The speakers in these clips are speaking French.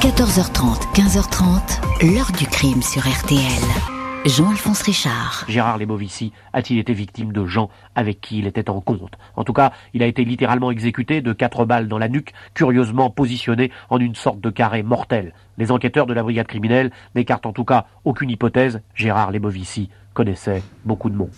14h30, 15h30, l'heure du crime sur RTL. Jean-Alphonse Richard. Gérard Lebovici a-t-il été victime de gens avec qui il était en compte? En tout cas, il a été littéralement exécuté de quatre balles dans la nuque, curieusement positionné en une sorte de carré mortel. Les enquêteurs de la brigade criminelle n'écartent en tout cas aucune hypothèse. Gérard Lebovici connaissait beaucoup de monde.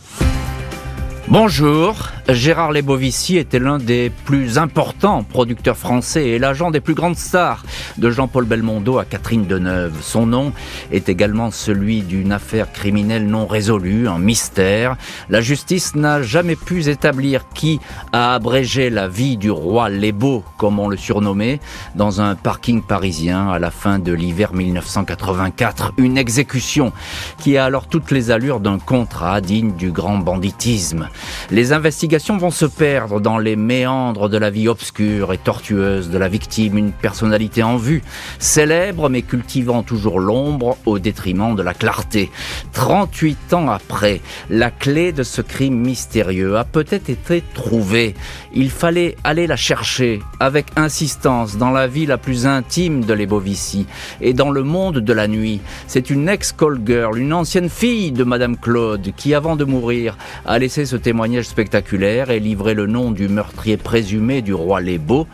Bonjour, Gérard Lebovici était l'un des plus importants producteurs français et l'agent des plus grandes stars de Jean-Paul Belmondo à Catherine Deneuve. Son nom est également celui d'une affaire criminelle non résolue, un mystère. La justice n'a jamais pu établir qui a abrégé la vie du roi Lebo, comme on le surnommait, dans un parking parisien à la fin de l'hiver 1984. Une exécution qui a alors toutes les allures d'un contrat digne du grand banditisme. Les investigations vont se perdre dans les méandres de la vie obscure et tortueuse de la victime, une personnalité en vue, célèbre mais cultivant toujours l'ombre au détriment de la clarté. 38 ans après, la clé de ce crime mystérieux a peut-être été trouvée. Il fallait aller la chercher avec insistance dans la vie la plus intime de l'Ebovici et dans le monde de la nuit. C'est une ex-call girl, une ancienne fille de Madame Claude qui, avant de mourir, a laissé ce témoignage spectaculaire et livrer le nom du meurtrier présumé du roi Lébeau.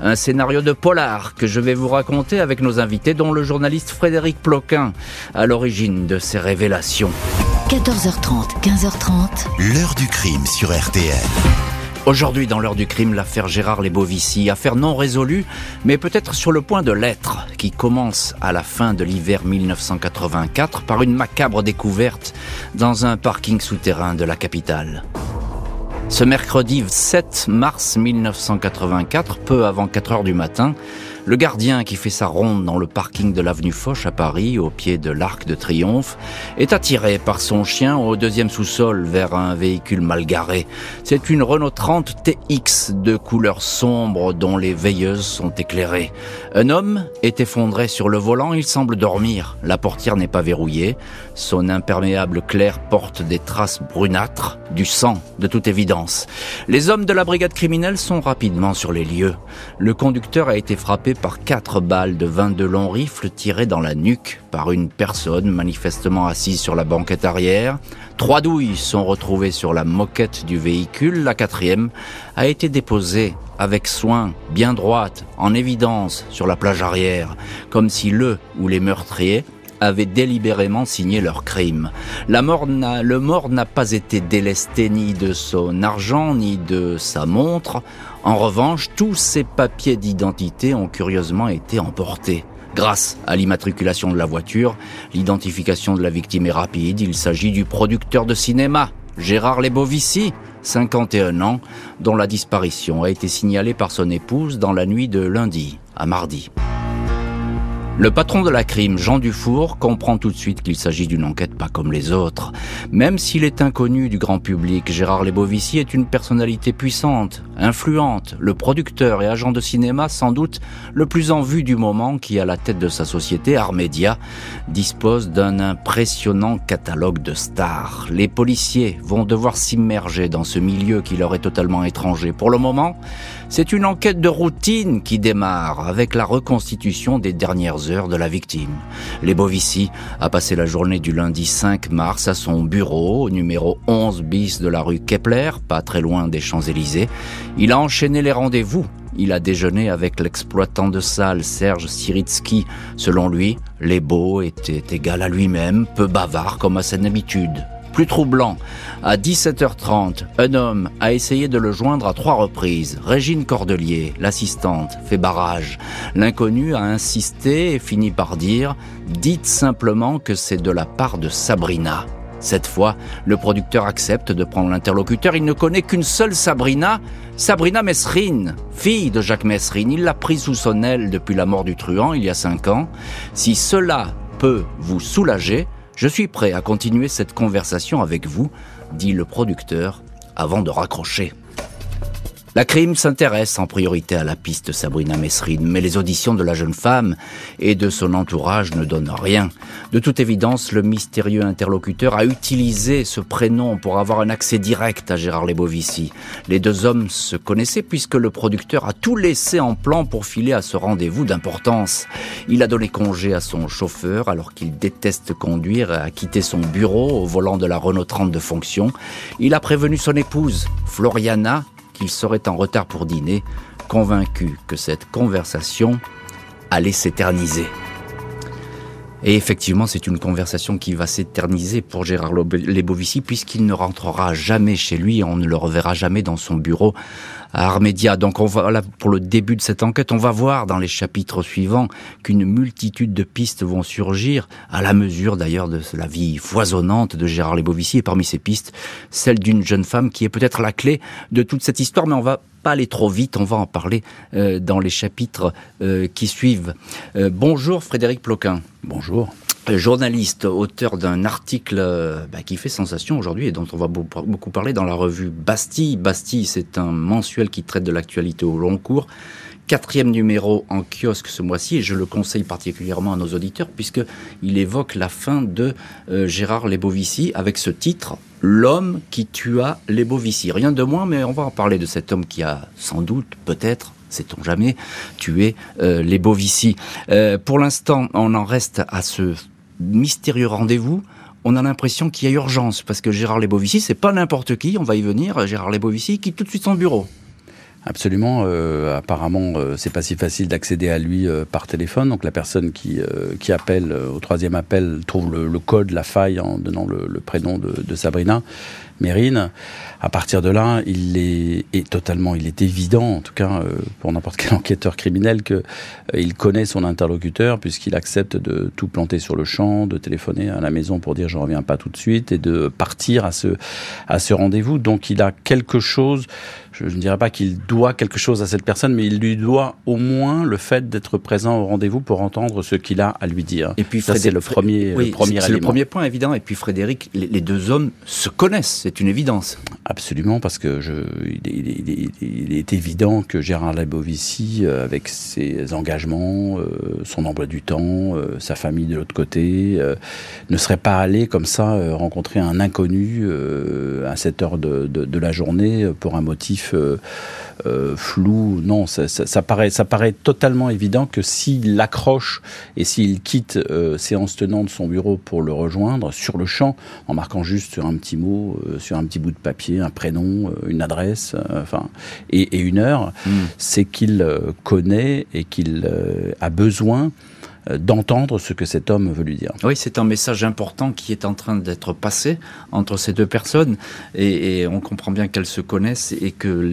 Un scénario de polar que je vais vous raconter avec nos invités, dont le journaliste Frédéric Ploquin, à l'origine de ces révélations. 14h30, 15h30. L'heure du crime sur RTL. Aujourd'hui, dans l'heure du crime, l'affaire Gérard Lebovici, affaire non résolue, mais peut-être sur le point de l'être, qui commence à la fin de l'hiver 1984 par une macabre découverte dans un parking souterrain de la capitale. Ce mercredi 7 mars 1984, peu avant 4 heures du matin, le gardien qui fait sa ronde dans le parking de l'avenue Foch à Paris, au pied de l'Arc de Triomphe, est attiré par son chien au deuxième sous-sol vers un véhicule mal garé. C'est une Renault 30 TX de couleur sombre dont les veilleuses sont éclairées. Un homme est effondré sur le volant, il semble dormir. La portière n'est pas verrouillée. Son imperméable clair porte des traces brunâtres, du sang, de toute évidence. Les hommes de la brigade criminelle sont rapidement sur les lieux. Le conducteur a été frappé par quatre balles de 22 longs rifles tirées dans la nuque par une personne manifestement assise sur la banquette arrière. Trois douilles sont retrouvées sur la moquette du véhicule. La quatrième a été déposée avec soin, bien droite, en évidence sur la plage arrière, comme si le ou les meurtriers avaient délibérément signé leur crime. La mort le mort n'a pas été délesté ni de son argent ni de sa montre. En revanche, tous ces papiers d'identité ont curieusement été emportés. Grâce à l'immatriculation de la voiture, l'identification de la victime est rapide. Il s'agit du producteur de cinéma, Gérard Lebovici, 51 ans, dont la disparition a été signalée par son épouse dans la nuit de lundi à mardi. Le patron de la crime, Jean Dufour, comprend tout de suite qu'il s'agit d'une enquête pas comme les autres. Même s'il est inconnu du grand public, Gérard Lebovici est une personnalité puissante, influente, le producteur et agent de cinéma sans doute le plus en vue du moment qui, à la tête de sa société, Armédia, dispose d'un impressionnant catalogue de stars. Les policiers vont devoir s'immerger dans ce milieu qui leur est totalement étranger. Pour le moment, c'est une enquête de routine qui démarre avec la reconstitution des dernières heures de la victime. Lebovici a passé la journée du lundi 5 mars à son bureau au numéro 11 bis de la rue Kepler, pas très loin des Champs-Élysées. Il a enchaîné les rendez-vous. Il a déjeuné avec l'exploitant de salle Serge Siritsky. Selon lui, Lebo était égal à lui-même, peu bavard comme à son habitude. Plus troublant, à 17h30, un homme a essayé de le joindre à trois reprises. Régine Cordelier, l'assistante, fait barrage. L'inconnu a insisté et finit par dire « Dites simplement que c'est de la part de Sabrina ». Cette fois, le producteur accepte de prendre l'interlocuteur. Il ne connaît qu'une seule Sabrina, Sabrina Messrine, fille de Jacques Messrine. Il l'a prise sous son aile depuis la mort du truand il y a cinq ans. Si cela peut vous soulager, je suis prêt à continuer cette conversation avec vous, dit le producteur avant de raccrocher. La crime s'intéresse en priorité à la piste Sabrina Mesrine, mais les auditions de la jeune femme et de son entourage ne donnent rien. De toute évidence, le mystérieux interlocuteur a utilisé ce prénom pour avoir un accès direct à Gérard Lebovici. Les deux hommes se connaissaient puisque le producteur a tout laissé en plan pour filer à ce rendez-vous d'importance. Il a donné congé à son chauffeur alors qu'il déteste conduire et a quitté son bureau au volant de la Renault 30 de fonction. Il a prévenu son épouse, Floriana, qu'il serait en retard pour dîner, convaincu que cette conversation allait s'éterniser. Et effectivement, c'est une conversation qui va s'éterniser pour Gérard Lebovici puisqu'il ne rentrera jamais chez lui, on ne le reverra jamais dans son bureau à Armédia. Donc on va là pour le début de cette enquête, on va voir dans les chapitres suivants qu'une multitude de pistes vont surgir à la mesure d'ailleurs de la vie foisonnante de Gérard Lebovici et parmi ces pistes, celle d'une jeune femme qui est peut-être la clé de toute cette histoire mais on va pas aller trop vite, on va en parler euh, dans les chapitres euh, qui suivent. Euh, bonjour Frédéric Ploquin. Bonjour journaliste, auteur d'un article bah, qui fait sensation aujourd'hui et dont on va beaucoup parler dans la revue Bastille. Bastille, c'est un mensuel qui traite de l'actualité au long cours. Quatrième numéro en kiosque ce mois-ci et je le conseille particulièrement à nos auditeurs puisque il évoque la fin de Gérard Lebovici avec ce titre l'homme qui tua les Bovici. Rien de moins, mais on va en parler de cet homme qui a sans doute, peut-être, sait-on jamais, tué euh, les Bovici. Euh, pour l'instant, on en reste à ce mystérieux rendez-vous. On a l'impression qu'il y a urgence parce que Gérard Lebovici, c'est pas n'importe qui. On va y venir. Gérard Lebovici quitte tout de suite son bureau. Absolument. Euh, apparemment, euh, c'est pas si facile d'accéder à lui euh, par téléphone. Donc la personne qui, qui appelle au troisième appel trouve le, code, la faille en donnant le, prénom de, de, Sabrina Mérine. À partir de là, il est, est, totalement, il est évident, en tout cas pour n'importe quel enquêteur criminel, que il connaît son interlocuteur puisqu'il accepte de tout planter sur le champ, de téléphoner à la maison pour dire je reviens pas tout de suite et de partir à ce à ce rendez-vous. Donc il a quelque chose je, ne dirais pas qu'il doit quelque chose à cette personne, mais il lui doit au moins le fait d'être présent au rendez-vous pour entendre ce qu'il a à lui dire. Et puis ça c'est le premier, oui, premier C'est le premier point évident. Et puis Frédéric, les, deux hommes se connaissent, c'est une évidence. Absolument, parce que je, il, est, évident que Gérard Labovici, euh, avec ses engagements, euh, son emploi du temps, euh, sa famille de l'autre côté, ne serait pas allé comme ça rencontrer un inconnu à cette heure de, de, de la journée pour un motif euh, euh, flou. Non, ça, paraît, ça paraît totalement évident que s'il accroche et s'il quitte euh, séance tenante son bureau pour le rejoindre sur le champ, en marquant juste sur un petit mot, sur un petit bout de papier, un prénom, une adresse, enfin, et, une heure, hmm. c'est qu'il connaît et qu'il a besoin d'entendre ce que cet homme veut lui dire. Oui, c'est un message important qui est en train d'être passé entre ces deux personnes et, on comprend bien qu'elles se connaissent et que,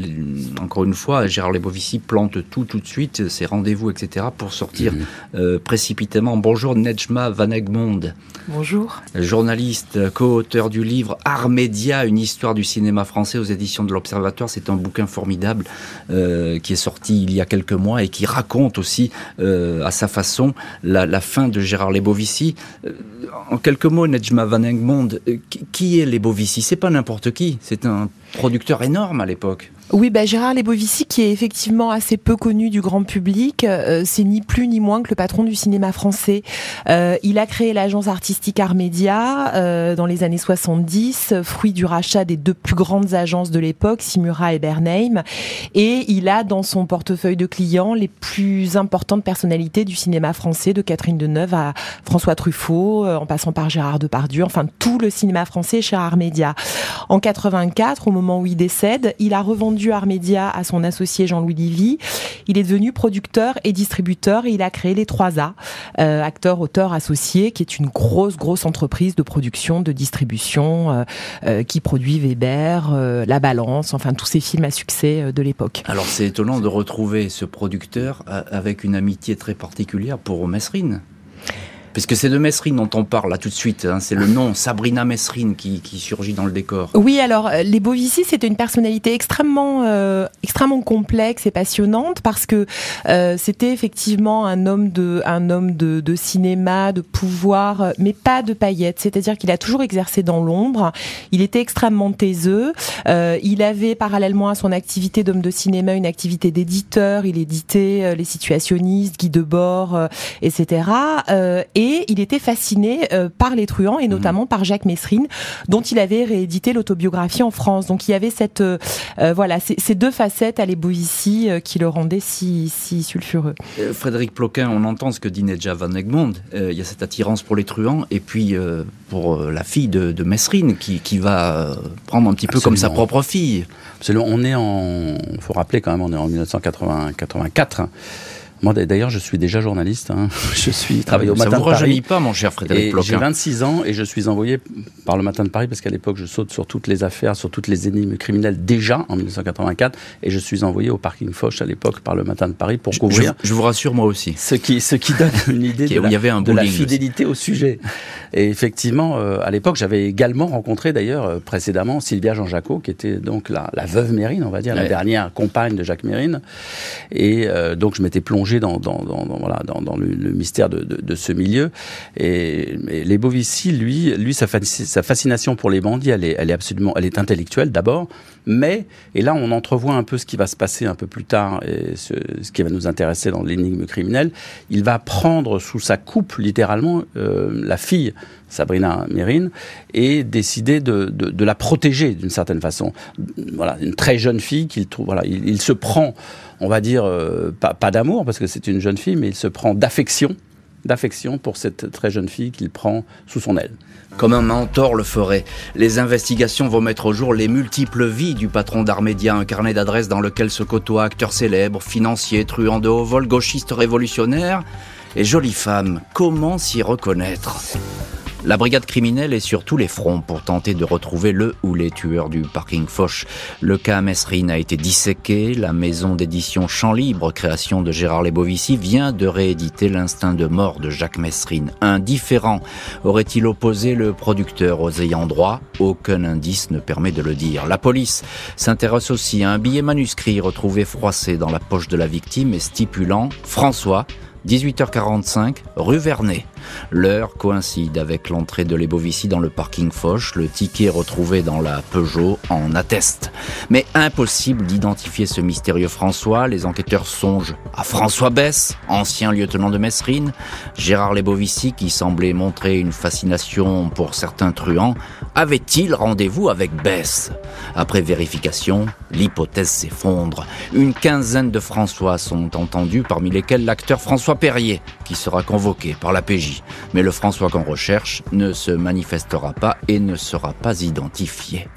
encore une fois, Gérard Lebovici plante tout tout de suite, ses rendez-vous, etc., pour sortir mhm. euh, précipitamment. Bonjour Nejma Van Egmond. Bonjour. Journaliste, co-auteur du livre Armédia, une histoire du cinéma français aux éditions de l'Observatoire. C'est un bouquin formidable euh, qui est sorti il y a quelques mois et qui raconte aussi à sa façon la, fin de Gérard Lebovici. Euh, en quelques mots, Nejma Van Engmond, euh, qui est Lebovici? C'est pas n'importe qui, c'est un producteur énorme à l'époque. Oui, bah Gérard Lebovici, qui est effectivement assez peu connu du grand public, euh, c'est ni plus ni moins que le patron du cinéma français. Euh, il a créé l'agence artistique Armédia euh, dans les années 70, fruit du rachat des deux plus grandes agences de l'époque, Simura et Bernheim, et il a dans son portefeuille de clients les plus importantes personnalités du cinéma français, de Catherine Deneuve à François Truffaut, en passant par Gérard Depardieu, enfin tout le cinéma français chez Armédia. En 84, au moment où il décède, il a revendu Armédia à son associé Jean-Louis Livy. Il est devenu producteur et distributeur et il a créé les 3A, euh, acteur, auteur, associé, qui est une grosse, grosse entreprise de production, de distribution, euh, euh, qui produit Weber, La Balance, enfin tous ces films à succès de l'époque. Alors c'est étonnant de retrouver ce producteur avec une amitié très particulière pour Mesrine. Puisque c'est de Mesrine dont on parle là tout de suite, hein. c'est le nom Sabrina Mesrine qui, surgit dans le décor. Oui, alors euh, les Bovici, c'était une personnalité extrêmement, euh, extrêmement complexe et passionnante parce que euh, c'était effectivement un homme de, un homme de, cinéma, de pouvoir, mais pas de paillettes. C'est-à-dire qu'il a toujours exercé dans l'ombre. Il était extrêmement taiseux. il avait parallèlement à son activité d'homme de cinéma une activité d'éditeur. Il éditait les situationnistes, Guy Debord, etc. et et il était fasciné euh, par les truands et notamment par Jacques Messrine, dont il avait réédité l'autobiographie en France. Donc il y avait cette euh, euh, voilà ces, deux facettes à ici qui le rendaient si, si sulfureux. Frédéric Ploquin, on entend ce que dit Nedja Van Egmond. il y a cette attirance pour les truands et puis pour la fille de, de Messrine qui, qui, va prendre un petit peu comme sa propre fille. Absolument. On est en, faut rappeler quand même, on est en 1984. Moi, d'ailleurs, je suis déjà journaliste. Hein. Je suis travaillé au Matin de Paris. Ça pas, mon cher Frédéric J'ai 26 ans et je suis envoyé par le Matin de Paris parce qu'à l'époque, je saute sur toutes les affaires, sur toutes les énigmes criminelles déjà en 1984 et je suis envoyé au parking Foch à l'époque par le Matin de Paris pour couvrir. Je, vous rassure, moi aussi. Ce qui, ce qui donne une idée de, la, y avait un de la fidélité au sujet. Et effectivement, euh, à l'époque, j'avais également rencontré d'ailleurs euh, précédemment Sylvia Jean-Jacot, qui était donc la, la, veuve Mérine, on va dire, la dernière compagne de Jacques Mérine. Et euh, donc, je m'étais plongé dans, dans, dans, voilà, dans, dans le, mystère de, de, ce milieu. Et, les Bovici, lui, lui sa, sa, fascination pour les bandits, elle est, absolument, elle est intellectuelle d'abord, mais, et là on entrevoit un peu ce qui va se passer un peu plus tard, et ce, qui va nous intéresser dans l'énigme criminelle, il va prendre sous sa coupe littéralement euh, la fille Sabrina Mérine, et décider de, de, la protéger d'une certaine façon. Voilà, une très jeune fille qu'il trouve. Voilà, il, il, se prend on va dire, euh, pas, d'amour, parce que c'est une jeune fille, mais il se prend d'affection, d'affection pour cette très jeune fille qu'il prend sous son aile. Comme un mentor le ferait, les investigations vont mettre au jour les multiples vies du patron d'Armédia, un carnet d'adresses dans lequel se côtoient acteurs célèbres, financiers, truands de haut vol, gauchistes révolutionnaires et jolies femmes. Comment s'y reconnaître? La brigade criminelle est sur tous les fronts pour tenter de retrouver le ou les tueurs du parking Foch. Le cas Mesrine a été disséqué. La maison d'édition Champ Libre, création de Gérard Lebovici, vient de rééditer l'instinct de mort de Jacques Mesrine. Indifférent aurait-il opposé le producteur aux ayants droit? Aucun indice ne permet de le dire. La police s'intéresse aussi à un billet manuscrit retrouvé froissé dans la poche de la victime et stipulant François 18h45, rue Vernet. L'heure coïncide avec l'entrée de l'Ebovici dans le parking Foch. Le ticket retrouvé dans la Peugeot en atteste. Mais impossible d'identifier ce mystérieux François. Les enquêteurs songent à François Bess, ancien lieutenant de Messrine. Gérard Lebovici, qui semblait montrer une fascination pour certains truands, avait-il rendez-vous avec Bess? Après vérification, l'hypothèse s'effondre. Une quinzaine de François sont entendus, parmi lesquels l'acteur François Perrier, qui sera convoqué par la PJ. Mais le François qu'on recherche ne se manifestera pas et ne sera pas identifié.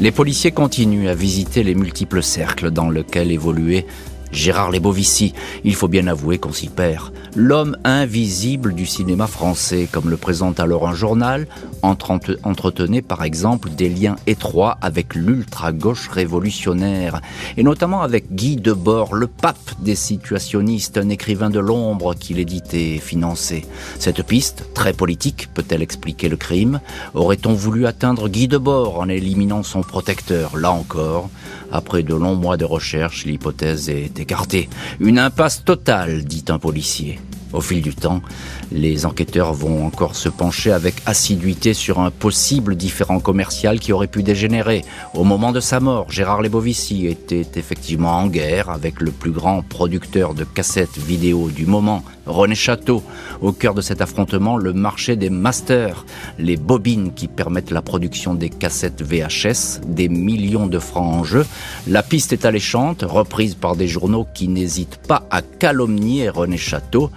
Les policiers continuent à visiter les multiples cercles dans lesquels évoluait Gérard Lebovici, il faut bien avouer qu'on s'y perd. L'homme invisible du cinéma français, comme le présente alors un journal, entretenait par exemple des liens étroits avec l'ultra-gauche révolutionnaire, et notamment avec Guy Debord, le pape des situationnistes, un écrivain de l'ombre qu'il éditait et finançait. Cette piste, très politique, peut-elle expliquer le crime? Aurait-on voulu atteindre Guy Debord en éliminant son protecteur? Là encore, après de longs mois de recherche, l'hypothèse est écartée. Une impasse totale, dit un policier. Au fil du temps, les enquêteurs vont encore se pencher avec assiduité sur un possible différent commercial qui aurait pu dégénérer. Au moment de sa mort, Gérard Lebovici était effectivement en guerre avec le plus grand producteur de cassettes vidéo du moment, René Château. Au cœur de cet affrontement, le marché des masters, les bobines qui permettent la production des cassettes VHS, des millions de francs en jeu. La piste est alléchante, reprise par des journaux qui n'hésitent pas à calomnier René Château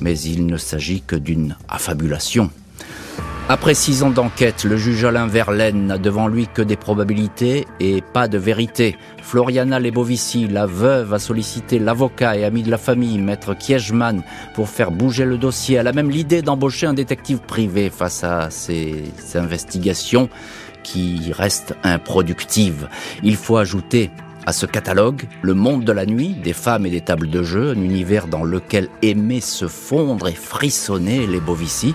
mais il ne s'agit que d'une affabulation. Après six ans d'enquête, le juge Alain Verlaine n'a devant lui que des probabilités et pas de vérité. Floriana Lebovici, la veuve, a sollicité l'avocat et ami de la famille, maître Kiechman, pour faire bouger le dossier. Elle a même l'idée d'embaucher un détective privé face à ces investigations qui restent improductives. Il faut ajouter à ce catalogue le monde de la nuit, des femmes et des tables de jeu, un univers dans lequel aimaient se fondre et frissonner les Bovici.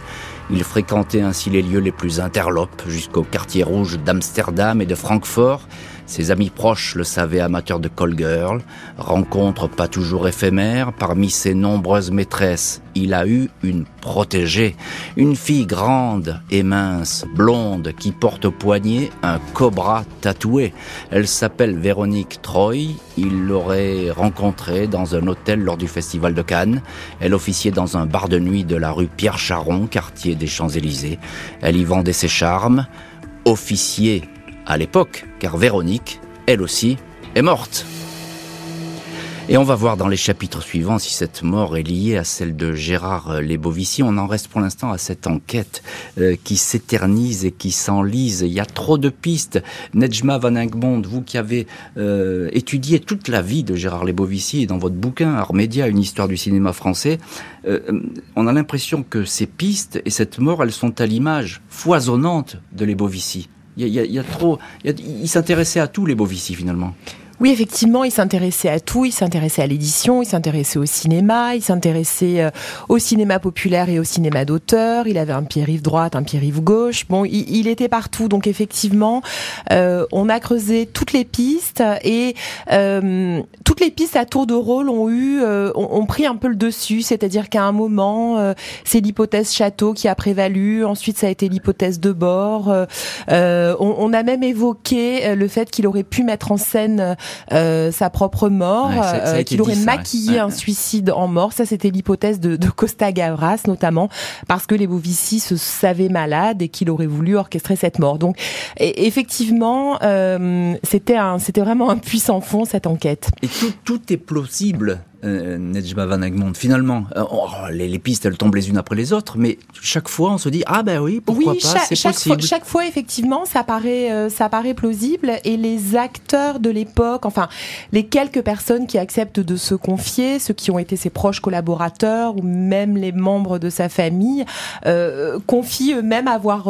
Il fréquentait ainsi les lieux les plus interlopes jusqu'au quartier rouge d'Amsterdam et de Francfort, ses amis proches le savaient amateur de call girl, rencontre pas toujours éphémère, parmi ses nombreuses maîtresses, il a eu une protégée, une fille grande et mince, blonde, qui porte au poignet un cobra tatoué. Elle s'appelle Véronique Troy, il l'aurait rencontrée dans un hôtel lors du festival de Cannes. Elle officiait dans un bar de nuit de la rue Pierre Charon, quartier des Champs-Élysées. Elle y vendait ses charmes. Officier à l'époque, car Véronique, elle aussi, est morte. Et on va voir dans les chapitres suivants si cette mort est liée à celle de Gérard Lebovici. On en reste pour l'instant à cette enquête euh, qui s'éternise et qui s'enlise. Il y a trop de pistes. Nejma Van Egmond, vous qui avez euh, étudié toute la vie de Gérard Lebovici dans votre bouquin Armédia, une histoire du cinéma français, euh, on a l'impression que ces pistes et cette mort, elles sont à l'image foisonnante de Lebovici. Il y a, trop. Il, s'intéressait à tous les Bovici finalement. Oui, effectivement, il s'intéressait à tout. Il s'intéressait à l'édition, il s'intéressait au cinéma, il s'intéressait euh, au cinéma populaire et au cinéma d'auteur. Il avait un pied rive droite, un pied rive gauche. Bon, il, était partout. Donc effectivement, euh, on a creusé toutes les pistes et euh, toutes les pistes à tour de rôle ont eu, ont, pris un peu le dessus. C'est-à-dire qu'à un moment, c'est l'hypothèse château qui a prévalu. Ensuite, ça a été l'hypothèse de bord. On, on, a même évoqué le fait qu'il aurait pu mettre en scène euh, sa propre mort, euh, qu'il aurait maquillé un suicide en mort. Ça, c'était l'hypothèse de, de, Costa Gavras, notamment parce que les Bovici se savaient malades et qu'il aurait voulu orchestrer cette mort. Donc, effectivement, euh, c'était un, c'était vraiment un puissant fond cette enquête. Et tout, tout est plausible euh, Nejma Van Egmond. Finalement, euh, oh, les, pistes, elles tombent les unes après les autres, mais chaque fois, on se dit ah ben oui, pourquoi pas, c'est possible. chaque fois, effectivement, ça paraît, euh, ça paraît plausible, et les acteurs de l'époque, enfin, les quelques personnes qui acceptent de se confier, ceux qui ont été ses proches collaborateurs ou même les membres de sa famille, confient eux-mêmes avoir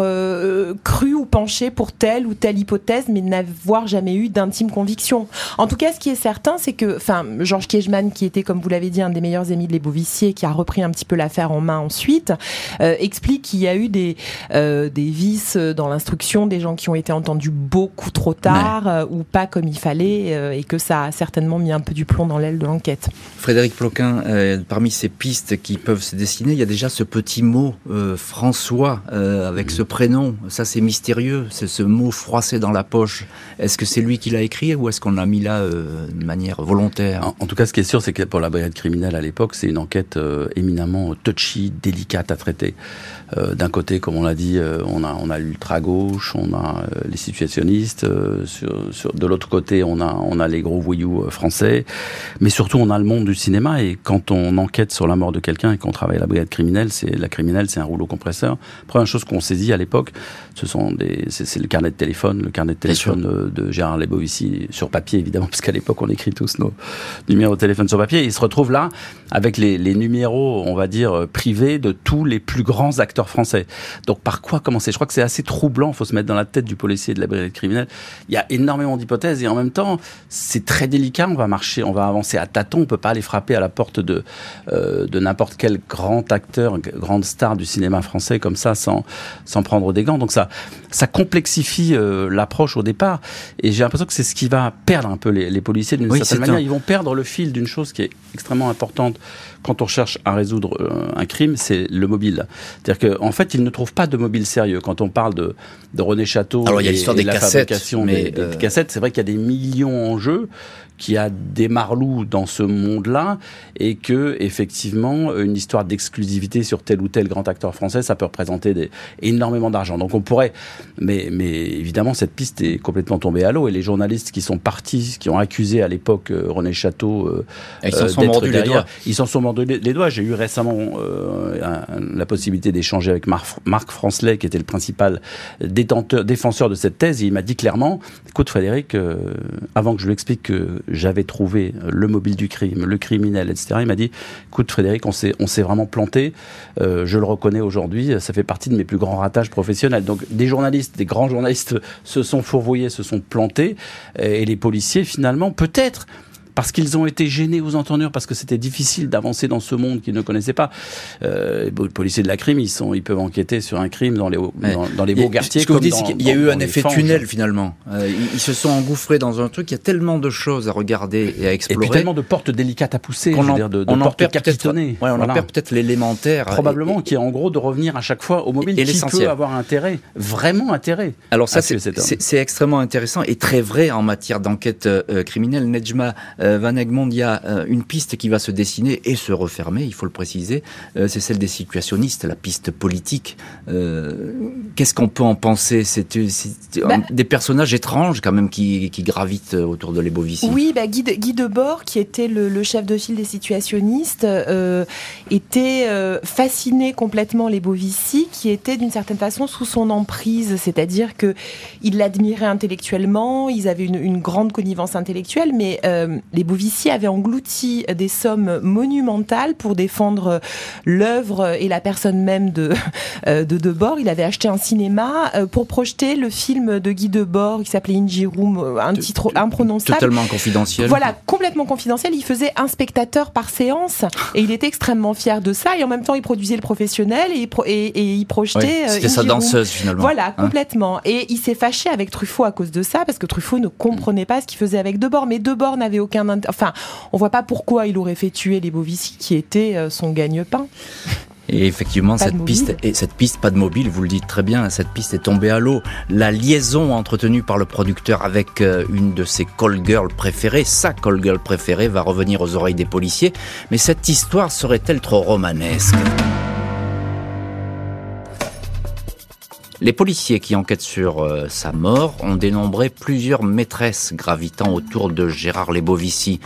cru ou penché pour telle ou telle hypothèse, mais n'avoir jamais eu d'intime conviction. En tout cas, ce qui est certain, c'est que, enfin, Georges Kiechman, qui était comme vous l'avez dit, un des meilleurs amis de Les Beauvissier, qui a repris un petit peu l'affaire en main ensuite, euh, explique qu'il y a eu des, euh, des vices dans l'instruction, des gens qui ont été entendus beaucoup trop tard euh, ou pas comme il fallait, et que ça a certainement mis un peu du plomb dans l'aile de l'enquête. Frédéric Ploquin, parmi ces pistes qui peuvent se dessiner, il y a déjà ce petit mot François avec ce prénom. Ça, c'est mystérieux, c'est ce mot froissé dans la poche. Est-ce que c'est lui qui l'a écrit ou est-ce qu'on l'a mis là de manière volontaire? En, tout cas, ce qui est sûr, c'est que pour la brigade criminelle à l'époque, c'est une enquête euh, éminemment touchy, délicate à traiter. Euh, d'un côté, comme on l'a dit, euh, on a on a l'ultra gauche, on a les situationnistes. De l'autre côté, on a on a les gros voyous français, mais surtout on a le monde du cinéma. Et quand on enquête sur la mort de quelqu'un et qu'on travaille à la brigade criminelle, c'est la criminelle, c'est un rouleau compresseur. Première chose qu'on saisit à l'époque, ce sont des c'est le carnet de téléphone, le carnet de téléphone de, Gérard Lebovici sur papier évidemment, parce qu'à l'époque on écrit tous nos numéros de téléphone sur papier. il se retrouve là avec les, les numéros, on va dire privés de tous les plus grands acteurs français. Donc par quoi commencer? Je crois que c'est assez troublant, il faut se mettre dans la tête du policier de la brigade criminelle. Il y a énormément d'hypothèses et en même temps, c'est très délicat, on va marcher, on va avancer à tâtons, on peut pas aller frapper à la porte de euh, de n'importe quel grand acteur, grande star du cinéma français comme ça sans sans prendre des gants. Donc ça ça complexifie euh, l'approche au départ. Et j'ai l'impression que c'est ce qui va perdre un peu les, les policiers d'une certaine manière, ils vont perdre le fil d'une chose qui est extrêmement importante quand on cherche à résoudre euh, un crime, c'est le mobile. C'est-à-dire qu'en fait, ils ne trouvent pas de mobile sérieux. Quand on parle de, de René Château Alors, il y a l'histoire des la cassettes, fabrication mais des, euh, cassettes, c'est vrai qu'il y a des millions en jeu qui a des marlous dans ce monde-là et que effectivement une histoire d'exclusivité sur tel ou tel grand acteur français ça peut représenter des, énormément d'argent donc on pourrait mais mais évidemment cette piste est complètement tombée à l'eau et les journalistes qui sont partis qui ont accusé à l'époque euh, René Château ils s'en sont mordus les doigts ils s'en sont les doigts. J'ai eu récemment euh, la possibilité d'échanger avec Marc, Francelet, qui était le principal détenteur, défenseur de cette thèse. Et il m'a dit clairement, écoute Frédéric, euh, avant que je lui explique que j'avais trouvé le mobile du crime, le criminel, etc., il m'a dit, écoute Frédéric, on s'est, on s'est vraiment planté. Euh, je le reconnais aujourd'hui. Ça fait partie de mes plus grands ratages professionnels. Donc des journalistes, des grands journalistes se sont fourvoyés, se sont plantés. Et les policiers, finalement, peut-être parce qu'ils ont été gênés aux entendures, parce que c'était difficile d'avancer dans ce monde qu'ils ne connaissaient pas. Euh, les policiers de la crime, ils, sont, ils peuvent enquêter sur un crime dans les, dans, les beaux quartiers. Ce que vous dites, qu'il y a eu un effet tunnel finalement. Euh, ils, se sont engouffrés dans un truc, il y a tellement de choses à regarder et à explorer. Et puis tellement de portes délicates à pousser, on en, de, on portes capitonnées. Ouais, on en perd peut-être l'élémentaire. Probablement, qui est en gros de revenir à chaque fois au mobile, et qui peut avoir intérêt, vraiment intérêt. Alors ça, c'est extrêmement intéressant et très vrai en matière d'enquête euh, criminelle. Nejma Van Egmond, il y a euh, une piste qui va se dessiner et se refermer, il faut le préciser, euh, c'est celle des situationnistes, la piste politique. Qu'est-ce qu'on peut en penser? C'est bah des personnages étranges quand même qui, gravitent autour de l'Ebovici. Oui, bah Guy, de, Guy Debord, qui était le, chef de file des situationnistes, était fasciné complètement l'Ebovici, qui était d'une certaine façon sous son emprise, c'est-à-dire que il l'admirait intellectuellement, ils avaient une, une, grande connivence intellectuelle, mais les Bovici avait englouti des sommes monumentales pour défendre l'œuvre et la personne même de, euh, de Debord. Il avait acheté un cinéma euh, pour projeter le film de Guy Debord qui s'appelait Room, euh, un titre imprononçable. Totalement confidentiel. Voilà, complètement confidentiel. Il faisait un spectateur par séance et il était extrêmement fier de ça. Et en même temps, il produisait le professionnel et, et, il projetait. C'était sa danseuse finalement. Voilà, hein. complètement. Et il s'est fâché avec Truffaut à cause de ça parce que Truffaut ne comprenait pas ce qu'il faisait avec Debord. Mais Debord n'avait aucun Enfin, on voit pas pourquoi il aurait fait tuer les Bovici, qui était euh, son gagne-pain. Et effectivement, cette piste, et cette piste, pas de mobile, vous le dites très bien, cette piste est tombée à l'eau. La liaison entretenue par le producteur avec euh, une de ses call girls préférées, sa call girl préférée, va revenir aux oreilles des policiers. Mais cette histoire serait-elle trop romanesque? Les policiers qui enquêtent sur euh, sa mort ont dénombré plusieurs maîtresses gravitant autour de Gérard Lebovici.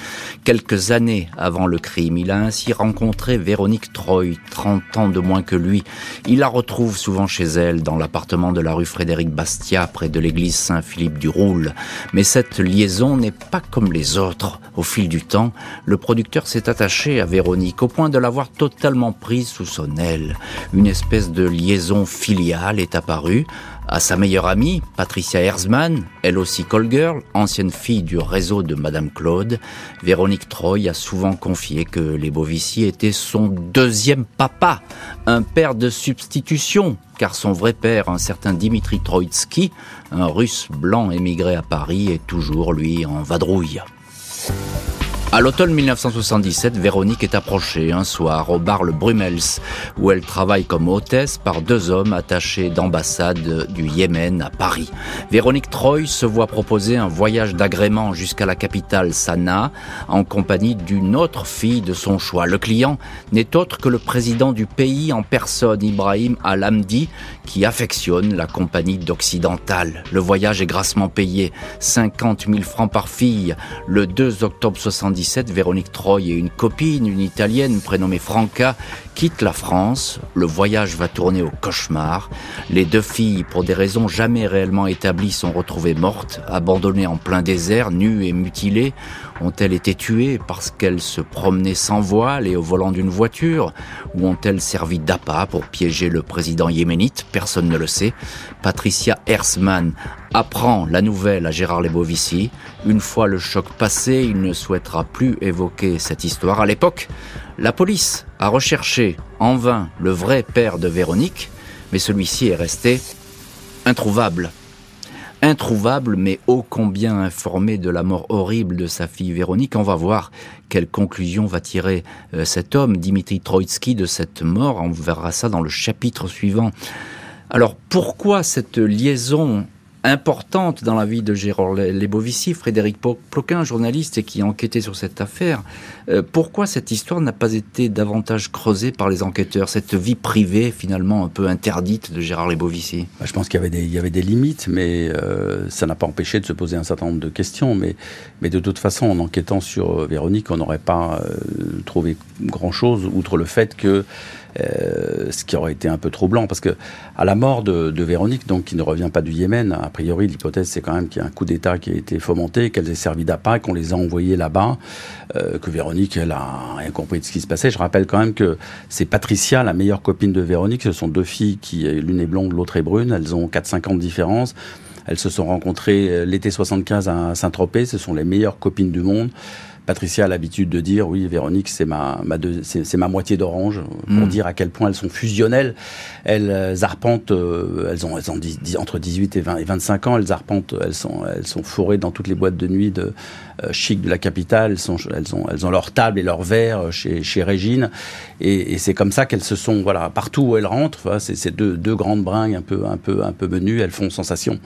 Quelques années avant le crime, il a ainsi rencontré Véronique Troy, 30 ans de moins que lui. Il la retrouve souvent chez elle, dans l'appartement de la rue Frédéric Bastia, près de l'église Saint-Philippe du Roule. Mais cette liaison n'est pas comme les autres. Au fil du temps, le producteur s'est attaché à Véronique au point de l'avoir totalement prise sous son aile. Une espèce de liaison filiale est apparue à sa meilleure amie, Patricia Herzmann, elle aussi call girl, ancienne fille du réseau de Madame Claude, Véronique Troy a souvent confié que les Bovici étaient son deuxième papa, un père de substitution, car son vrai père, un certain Dimitri Troitsky, un russe blanc émigré à Paris, est toujours, lui, en vadrouille. À l'automne 1977, Véronique est approchée un soir au bar Le Brumels, où elle travaille comme hôtesse par deux hommes attachés d'ambassade du Yémen à Paris. Véronique Troy se voit proposer un voyage d'agrément jusqu'à la capitale Sanaa, en compagnie d'une autre fille de son choix. Le client n'est autre que le président du pays en personne, Ibrahim Al-Hamdi, qui affectionne la compagnie d'Occidental. Le voyage est grassement payé, 50 000 francs par fille. Le 2 octobre 70, Véronique Troy et une copine, une italienne prénommée Franca, quittent la France. Le voyage va tourner au cauchemar. Les deux filles, pour des raisons jamais réellement établies, sont retrouvées mortes, abandonnées en plein désert, nues et mutilées. Ont-elles été tuées parce qu'elles se promenaient sans voile et au volant d'une voiture? Ou ont-elles servi d'appât pour piéger le président yéménite? Personne ne le sait. Patricia Hersman apprend la nouvelle à Gérard Lebovici. Une fois le choc passé, il ne souhaitera plus évoquer cette histoire. À l'époque, la police a recherché en vain le vrai père de Véronique, mais celui-ci est resté introuvable introuvable, mais ô combien informé de la mort horrible de sa fille Véronique. On va voir quelle conclusion va tirer euh, cet homme, Dimitri Troitsky, de cette mort. On verra ça dans le chapitre suivant. Alors pourquoi cette liaison importante dans la vie de Gérard Lebovici, Frédéric Ploquin, journaliste qui a enquêté sur cette affaire. Euh, pourquoi cette histoire n'a pas été davantage creusée par les enquêteurs, cette vie privée finalement un peu interdite de Gérard Lebovici bah, Je pense qu'il y, avait des, limites, mais euh, ça n'a pas empêché de se poser un certain nombre de questions. Mais, mais de toute façon, en enquêtant sur euh, Véronique, on n'aurait pas trouvé grand-chose, outre le fait que euh, ce qui aurait été un peu troublant parce que à la mort de, Véronique, donc qui ne revient pas du Yémen, a priori l'hypothèse c'est quand même qu'il y a un coup d'État qui a été fomenté, qu'elle ait servi d'appât, qu'on les a envoyés là-bas, euh, que Véronique elle a rien compris de ce qui se passait. Je rappelle quand même que c'est Patricia, la meilleure copine de Véronique, ce sont deux filles qui l'une est blonde, l'autre est brune, elles ont 4-5 ans de différence. Elles se sont rencontrées euh, l'été 75 à Saint-Tropez, ce sont les meilleures copines du monde. Patricia a l'habitude de dire, oui, Véronique, c'est ma, ma c'est ma moitié d'orange, pour hmm. dire à quel point elles sont fusionnelles. Elles euh, arpentent, euh, elles ont, elles ont entre 18 et, 20, et 25 ans, elles arpentent, elles sont, elles sont forées dans toutes les boîtes de nuit de, chic de la capitale. Elles, ont, leur table et leur verre chez, chez Régine. Et, c'est comme ça qu'elles se sont, voilà, partout où elles rentrent, c'est ces deux, deux grandes bringues un peu, un peu, un peu menues, elles font sensation.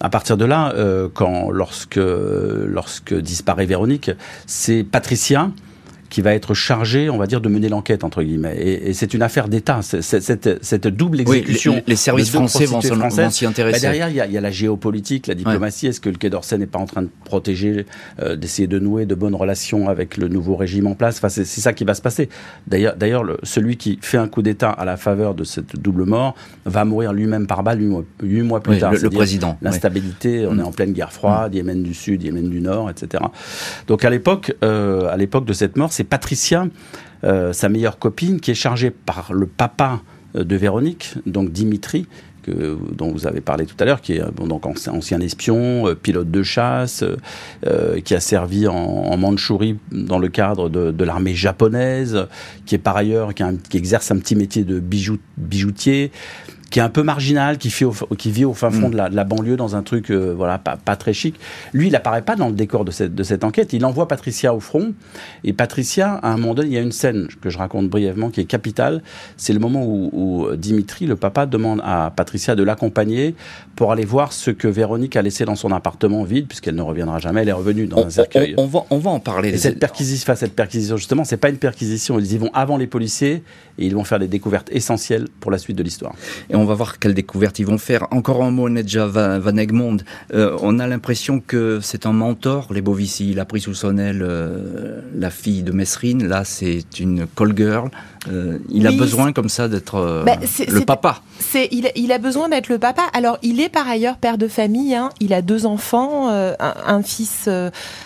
À partir de là, euh, quand, lorsque, lorsque disparaît Véronique, c'est Patricia qui va être chargé, on va dire, de mener l'enquête entre guillemets. Et, c'est une affaire d'État. Cette, cette, double exécution. les, services français vont s'y intéresser. Bah, derrière, il y, a, il y, a, la géopolitique, la diplomatie. Est-ce que le Quai d'Orsay n'est pas en train de protéger, euh, d'essayer de nouer de bonnes relations avec le nouveau régime en place? Enfin, c'est ça qui va se passer. D'ailleurs, celui qui fait un coup d'État à la faveur de cette double mort va mourir lui-même par balle huit mois, plus tard. Le, président. L'instabilité. On est en pleine guerre froide, mm. Yémen du Sud, Yémen du Nord, etc. Donc à l'époque, euh, à l'époque de cette mort, c'est Patricia, euh, sa meilleure copine, qui est chargée par le papa euh, de Véronique, donc Dimitri, dont vous avez parlé tout à l'heure, qui est bon, donc ancien espion, euh, pilote de chasse, qui a servi en, Mandchourie dans le cadre de, l'armée japonaise, qui est par ailleurs, qui, exerce un petit métier de bijou, bijoutier, qui est un peu marginal, qui, fait qui vit au fin fond mm. de, la, banlieue dans un truc euh, voilà pas, pas, très chic. Lui, il n'apparaît pas dans le décor de cette, de cette enquête. Il envoie Patricia au front. Et Patricia, à un moment donné, il y a une scène que je raconte brièvement qui est capitale. C'est le moment où, Dimitri, le papa, demande à Patricia de l'accompagner pour aller voir ce que Véronique a laissé dans son appartement vide, puisqu'elle ne reviendra jamais. Elle est revenue dans un cercueil. On, va, on va en parler. Et cette perquisition, cette perquisition, justement, c'est pas une perquisition. Ils y vont avant les policiers et ils vont faire des découvertes essentielles pour la suite de l'histoire. Et on va voir quelle découverte ils vont faire. Encore un mot, Nedja Van Egmond. Euh, on a l'impression que c'est un mentor, les Bovici. Il a pris sous son aile euh, la fille de Messrine. Là, c'est une call girl. Euh, il a besoin comme ça d'être bah, le papa. C'est, il, a besoin d'être le papa. Alors, il est par ailleurs père de famille. Hein. Il a deux enfants, un, fils,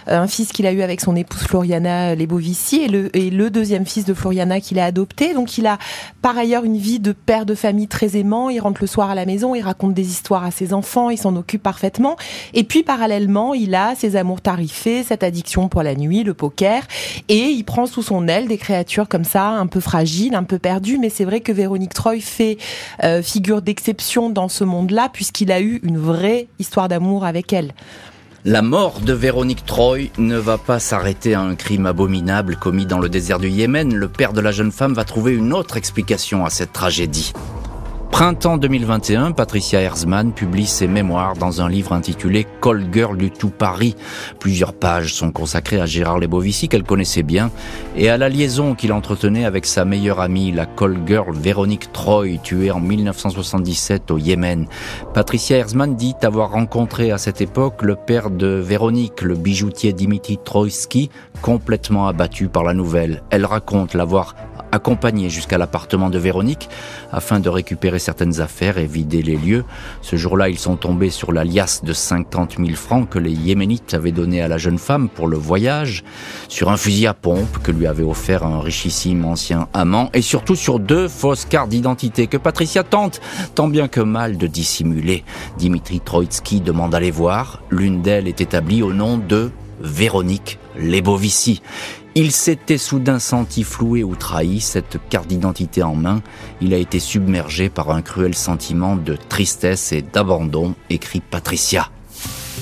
un fils qu'il a eu avec son épouse Floriana Lebovici et le, et le deuxième fils de Floriana qu'il a adopté. Donc, il a par ailleurs une vie de père de famille très aimant. Il rentre le soir à la maison, il raconte des histoires à ses enfants, il s'en occupe parfaitement. Et puis parallèlement, il a ses amours tarifés, cette addiction pour la nuit, le poker, et il prend sous son aile des créatures comme ça, un peu fragiles, un peu perdues. Mais c'est vrai que Véronique Troy fait euh, figure d'exception dans ce monde-là, puisqu'il a eu une vraie histoire d'amour avec elle. La mort de Véronique Troy ne va pas s'arrêter à un crime abominable commis dans le désert du Yémen. Le père de la jeune femme va trouver une autre explication à cette tragédie. Printemps 2021, Patricia Herzmann publie ses mémoires dans un livre intitulé Call Girl du tout Paris. Plusieurs pages sont consacrées à Gérard Lebovici qu'elle connaissait bien et à la liaison qu'il entretenait avec sa meilleure amie, la Call Girl Véronique Troy, tuée en 1977 au Yémen. Patricia Herzmann dit avoir rencontré à cette époque le père de Véronique, le bijoutier Dimitri Troïski, complètement abattu par la nouvelle. Elle raconte l'avoir accompagné jusqu'à l'appartement de Véronique afin de récupérer certaines affaires et vider les lieux. Ce jour-là, ils sont tombés sur la liasse de 50 000 francs que les Yéménites avaient donné à la jeune femme pour le voyage, sur un fusil à pompe que lui avait offert un richissime ancien amant et surtout sur deux fausses cartes d'identité que Patricia tente tant bien que mal de dissimuler. Dimitri Troitsky demande à les voir. L'une d'elles est établie au nom de Véronique Lebovici. Il s'était soudain senti floué ou trahi, cette carte d'identité en main. Il a été submergé par un cruel sentiment de tristesse et d'abandon, écrit Patricia.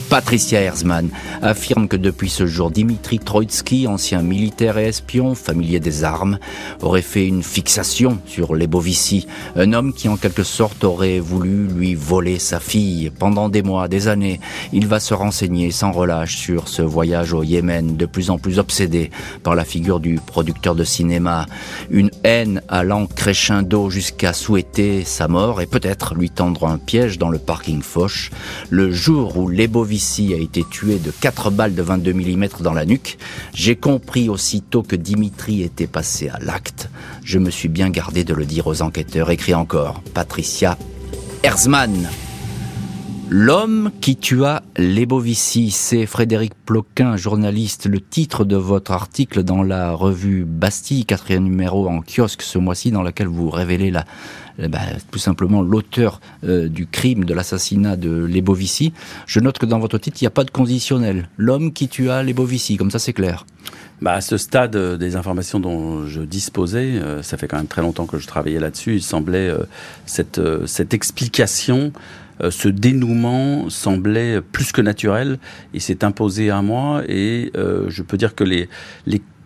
Patricia Herzmann affirme que depuis ce jour, Dimitri Troitsky, ancien militaire et espion, familier des armes, aurait fait une fixation sur Lebovici, un homme qui en quelque sorte aurait voulu lui voler sa fille. Pendant des mois, des années, il va se renseigner sans relâche sur ce voyage au Yémen, de plus en plus obsédé par la figure du producteur de cinéma. Une haine allant crescendo jusqu'à souhaiter sa mort et peut-être lui tendre un piège dans le parking Foch. Le jour où A été tué de 4 balles de 22 mm dans la nuque, j'ai compris aussitôt que Dimitri était passé à l'acte. Je me suis bien gardé de le dire aux enquêteurs. Écrit encore Patricia Herzmann. L'homme qui tua Lebovici, c'est Frédéric Ploquin, journaliste. Le titre de votre article dans la revue Bastille, quatrième numéro en kiosque ce mois-ci, dans laquelle vous révélez la, eh ben, tout simplement l'auteur euh, du crime, de l'assassinat de Lebovici. Je note que dans votre titre, il n'y a pas de conditionnel. L'homme qui tua Lebovici, comme ça c'est clair. Bah, à ce stade euh, des informations dont je disposais, euh, ça fait quand même très longtemps que je travaillais là-dessus, il semblait cette, cette explication ce dénouement semblait plus que naturel. Il s'est imposé à moi et je peux dire que les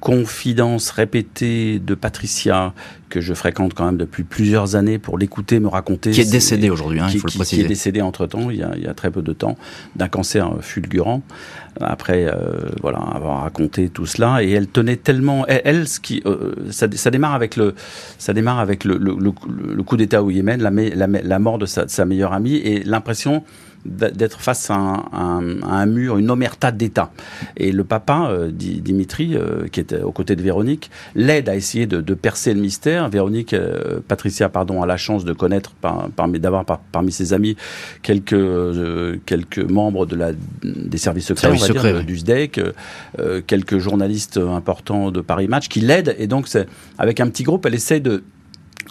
confidences répétées de Patricia, que je fréquente quand même depuis plusieurs années pour l'écouter, me raconter. Qui est décédé aujourd'hui, hein, il faut le préciser. Qui est décédé entre-temps, il, il, y a très peu de temps, d'un cancer fulgurant. Après, euh, voilà, avoir raconté tout cela. Et elle tenait tellement... Elle, ce qui, euh, ça, ça, démarre avec le, ça démarre avec le, le, le, coup d'État au Yémen, la, la, la mort de sa, de sa meilleure amie, et l'impression d'être face à un, mur, une omerta d'État. Et le papa, euh, Dimitri, euh, qui était aux côtés de Véronique, l'aide à essayer de, percer le mystère. Véronique, euh, Patricia, pardon, a la chance de connaître, parmi, d'avoir parmi ses amis quelques, quelques membres de la, des services secrets, du SDEC, quelques journalistes importants de Paris Match qui l'aident. Et donc, avec un petit groupe, elle essaie de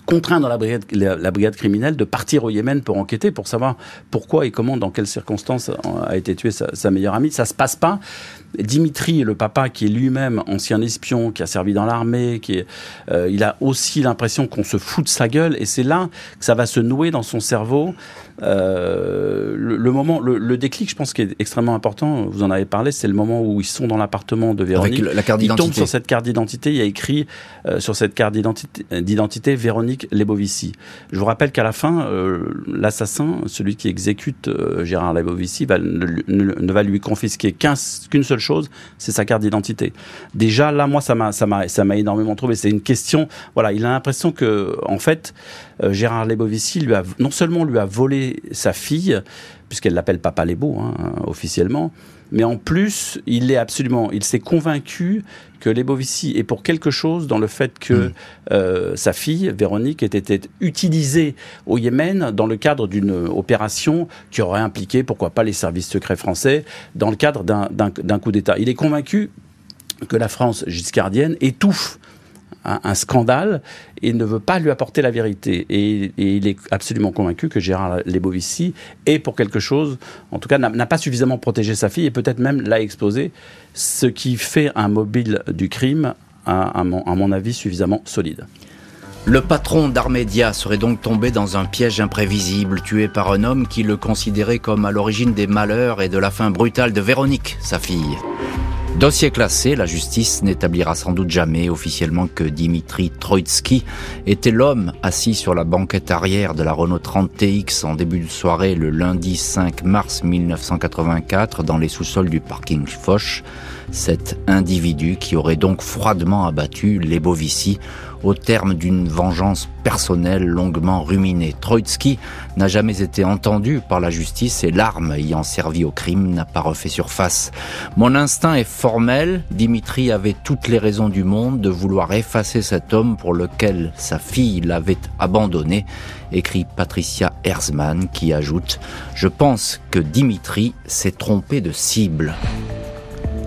contraint dans la brigade, la, brigade criminelle de partir au Yémen pour enquêter, pour savoir pourquoi et comment, dans quelles circonstances a été tuée sa, meilleure amie. Ça se passe pas. Dimitri, le papa, qui est lui-même ancien espion, qui a servi dans l'armée, qui est, euh, il a aussi l'impression qu'on se fout de sa gueule, et c'est là que ça va se nouer dans son cerveau. Euh, le, moment, le, déclic, je pense, qui est extrêmement important. Vous en avez parlé, c'est le moment où ils sont dans l'appartement de Véronique. Avec la carte d'identité. Ils tombent sur cette carte d'identité. Il y a écrit euh, sur cette carte d'identité Véronique Lebovici. Je vous rappelle qu'à la fin, euh, l'assassin, celui qui exécute Gérard Lebovici, va, ne, va lui confisquer qu'une seule chose, c'est sa carte d'identité. Déjà là, moi, ça m'a, ça m'a, ça m'a énormément trouvé. C'est une question. Voilà, il a l'impression que, en fait, Gérard Lebovici lui a non seulement lui a volé sa fille, puisqu'elle l'appelle Papa Lebo hein, officiellement, mais en plus, il est absolument, il s'est convaincu que Lebovici est pour quelque chose dans le fait que mm. euh, sa fille, Véronique, ait été utilisée au Yémen dans le cadre d'une opération qui aurait impliqué, pourquoi pas, les services secrets français, dans le cadre d'un coup d'État. Il est convaincu que la France giscardienne étouffe un, scandale et ne veut pas lui apporter la vérité. Et, il est absolument convaincu que Gérard Lebovici est pour quelque chose, en tout cas n'a pas suffisamment protégé sa fille et peut-être même l'a exposé, ce qui fait un mobile du crime, à, mon, à mon avis, suffisamment solide. Le patron d'Armédia serait donc tombé dans un piège imprévisible, tué par un homme qui le considérait comme à l'origine des malheurs et de la fin brutale de Véronique, sa fille. Dossier classé, la justice n'établira sans doute jamais officiellement que Dimitri Troitsky était l'homme assis sur la banquette arrière de la Renault 30 TX en début de soirée le lundi 5 mars 1984 dans les sous-sols du parking Foch. Cet individu qui aurait donc froidement abattu Lebovici au terme d'une vengeance personnelle longuement ruminée. Troitsky n'a jamais été entendu par la justice et l'arme ayant servi au crime n'a pas refait surface. Mon instinct est formel, Dimitri avait toutes les raisons du monde de vouloir effacer cet homme pour lequel sa fille l'avait abandonné, écrit Patricia Herzmann qui ajoute « Je pense que Dimitri s'est trompé de cible ».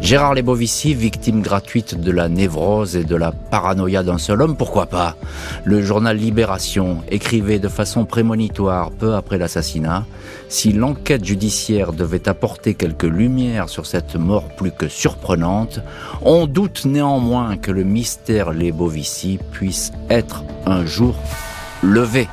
Gérard Lebovici, victime gratuite de la névrose et de la paranoïa d'un seul homme, pourquoi pas? Le journal Libération écrivait de façon prémonitoire peu après l'assassinat Si l'enquête judiciaire devait apporter quelques lumières sur cette mort plus que surprenante, on doute néanmoins que le mystère Lebovici puisse être un jour levé.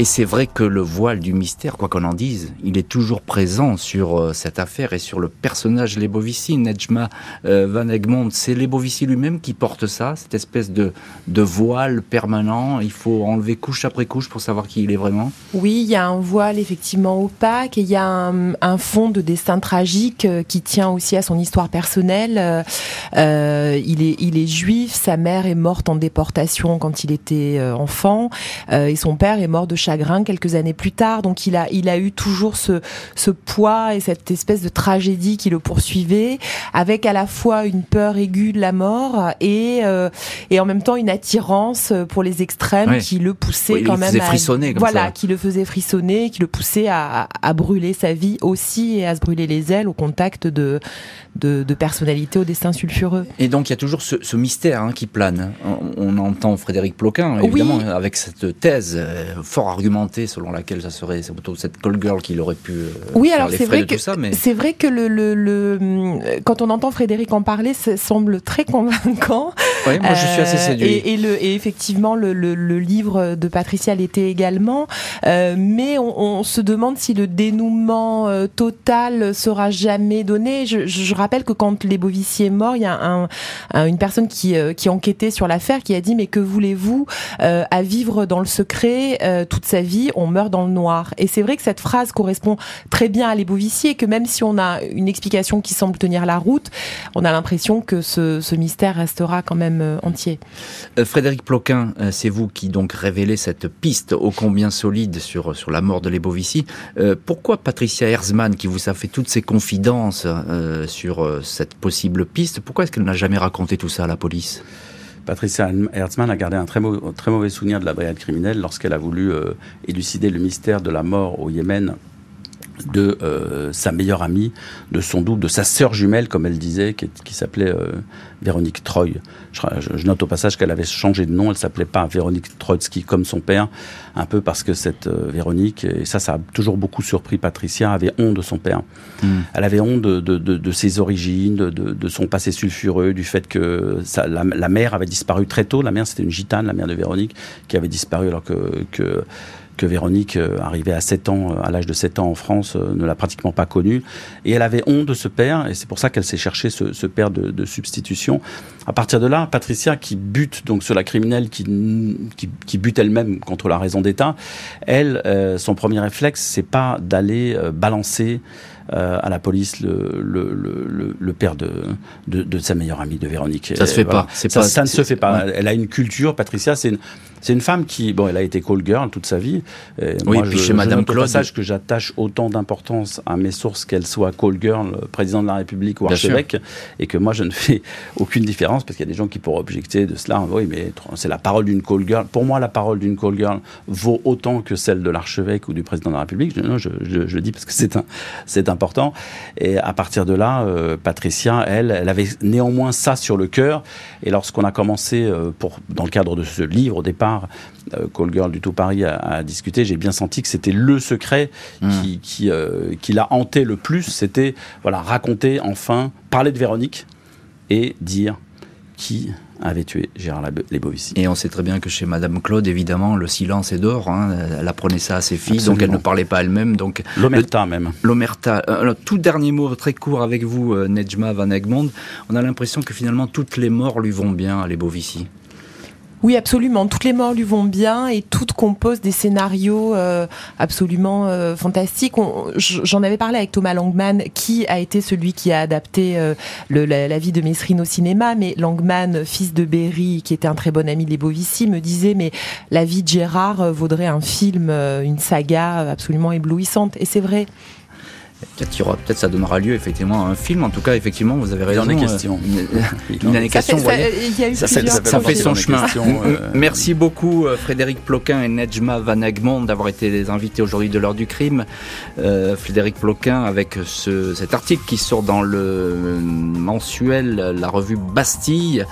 Et c'est vrai que le voile du mystère, quoi qu'on en dise, il est toujours présent sur euh, cette affaire et sur le personnage Lebovici, Nejma euh, Van Egmond. C'est Lebovici lui-même qui porte ça, cette espèce de, voile permanent. Il faut enlever couche après couche pour savoir qui il est vraiment. Oui, il y a un voile effectivement opaque et il y a un, fond de destin tragique euh, qui tient aussi à son histoire personnelle. il, est, il est juif, sa mère est morte en déportation quand il était enfant et son père est mort de chagrin quelques années plus tard. Donc il a, il a eu toujours ce, ce poids et cette espèce de tragédie qui le poursuivait, avec à la fois une peur aiguë de la mort et, euh, et en même temps une attirance pour les extrêmes qui le poussait quand même à, frissonner voilà, qui le faisait frissonner, qui le poussait à, à, brûler sa vie aussi et à se brûler les ailes au contact de, de, de personnalités au destin sulfureux. Et donc il y a toujours ce, ce mystère hein, qui plane. On, on, entend Frédéric Ploquin, évidemment, avec cette thèse euh, fort argumentée selon laquelle ça serait c'est plutôt cette call girl qui aurait pu euh, oui, faire alors les vrai. Mais c'est vrai que le, le, le, quand on entend Frédéric en parler, ça semble très convaincant. Oui, moi je suis assez séduit. Et, et, le, et effectivement, le, livre de Patricia l'était également. Euh, mais on, on, se demande si le dénouement euh, total sera jamais donné. Je, je, rappelle que quand les Bovici est mort, il y a un, un, une personne qui, euh, qui enquêtait sur l'affaire qui a dit mais que voulez-vous euh, à vivre dans le secret euh, toute sa vie On meurt dans le noir. Et c'est vrai que cette phrase correspond très bien à l'Ebovici et que même si on a une explication qui semble tenir la route, on a l'impression que ce, ce, mystère restera quand même euh, entier. Euh, Frédéric Ploquin, c'est vous qui donc révélez cette piste ô combien solide sur, sur la mort de l'Ebovici. Euh, pourquoi Patricia Herzmann, qui vous a fait toutes ces confidences euh, sur cette possible piste, pourquoi est-ce qu'elle n'a jamais raconté tout ça à la police? Patricia Herzmann a gardé un très mauvais souvenir de la brigade criminelle lorsqu'elle a voulu euh, élucider le mystère de la mort au Yémen de euh, sa meilleure amie, de son double, de sa sœur jumelle, comme elle disait, qui, qui s'appelait euh, Véronique Troy. Je, je, note au passage qu'elle avait changé de nom, elle s'appelait pas Véronique Trotsky comme son père, un peu parce que cette euh, Véronique, et ça, ça a toujours beaucoup surpris Patricia, avait honte de son père. Mm. Elle avait honte de, de, de, de ses origines, de, de, son passé sulfureux, du fait que ça, la, la, mère avait disparu très tôt. La mère, c'était une gitane, la mère de Véronique, qui avait disparu alors que, que que Véronique, euh, arrivée à 7 ans, euh, à l'âge de 7 ans en France, euh, ne l'a pratiquement pas connu. Et elle avait honte de ce père, et c'est pour ça qu'elle s'est cherché ce, ce père de, de, substitution. À partir de là, Patricia, qui bute donc sur la criminelle, qui, qui, qui bute elle-même contre la raison d'État, elle, euh, son premier réflexe, c'est pas d'aller euh, balancer euh, à la police le, le, le, le père de, de, de, sa meilleure amie, de Véronique. Ça se fait voilà. pas. Ça, pas. ça, ne se fait pas. Ouais. Elle a une culture, Patricia, c'est une, c'est une femme qui, bon, elle a été call girl toute sa vie. Et oui, moi, puis je, chez Madame Claude. passage que j'attache autant d'importance à mes sources qu'elle soit call girl, président de la République ou archevêque, et que moi je ne fais aucune différence parce qu'il y a des gens qui pourraient objecter de cela. Oui, mais c'est la parole d'une call girl. Pour moi, la parole d'une call girl vaut autant que celle de l'archevêque ou du président de la République. Je, non, je, je, je le dis parce que c'est un, c'est important. Et à partir de là, euh, Patricia, elle, elle avait néanmoins ça sur le cœur. Et lorsqu'on a commencé, euh, pour, dans le cadre de ce livre au départ, euh, Call Girl du Tout Paris a, a discuté, j'ai bien senti que c'était le secret mmh. qui, qui, qui l'a hanté le plus. C'était voilà, raconter enfin, parler de Véronique et dire qui avait tué Gérard Lebovici. Et on sait très bien que chez Madame Claude, évidemment, le silence est d'or. Hein. Elle apprenait ça à ses filles, Absolument. donc elle ne parlait pas elle-même. Donc l'omerta même. L'omerta. Euh, tout dernier mot très court avec vous, euh, Nejma Van Egmond. On a l'impression que finalement toutes les morts lui vont bien à Lebovici. Oui, absolument. Toutes les morts lui vont bien et toutes composent des scénarios euh, absolument euh, fantastiques. J'en avais parlé avec Thomas Langman, qui a été celui qui a adapté euh, le, la, vie de Mesrine au cinéma. Mais Langman, fils de Berry, qui était un très bon ami de Lebovici, me disait mais la vie de Gérard vaudrait un film, une saga absolument éblouissante. Et c'est vrai. Peut-être peut ça donnera lieu effectivement à un film. En tout cas, effectivement, vous avez raison. Il en est question. Euh, il en question. Ça, fait, y a son chemin. Euh... Merci beaucoup Frédéric Ploquin et Nejma Van Egmond d'avoir été les invités aujourd'hui de l'heure du crime. Euh, Frédéric Ploquin avec ce, cet article qui sort dans le mensuel, la revue Bastille,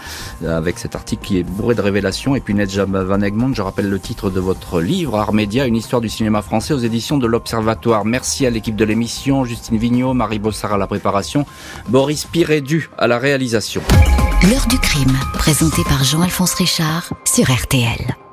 avec cet article qui est bourré de révélations. Et puis Nejma Van Egmond, je rappelle le titre de votre livre, Art Média, une histoire du cinéma français aux éditions de l'Observatoire. Merci à l'équipe de l'émission. Justine Vignot, Marie Bossard à la préparation, Boris Pirédu à la réalisation. L'heure du crime, présenté par Jean-Alphonse Richard sur RTL.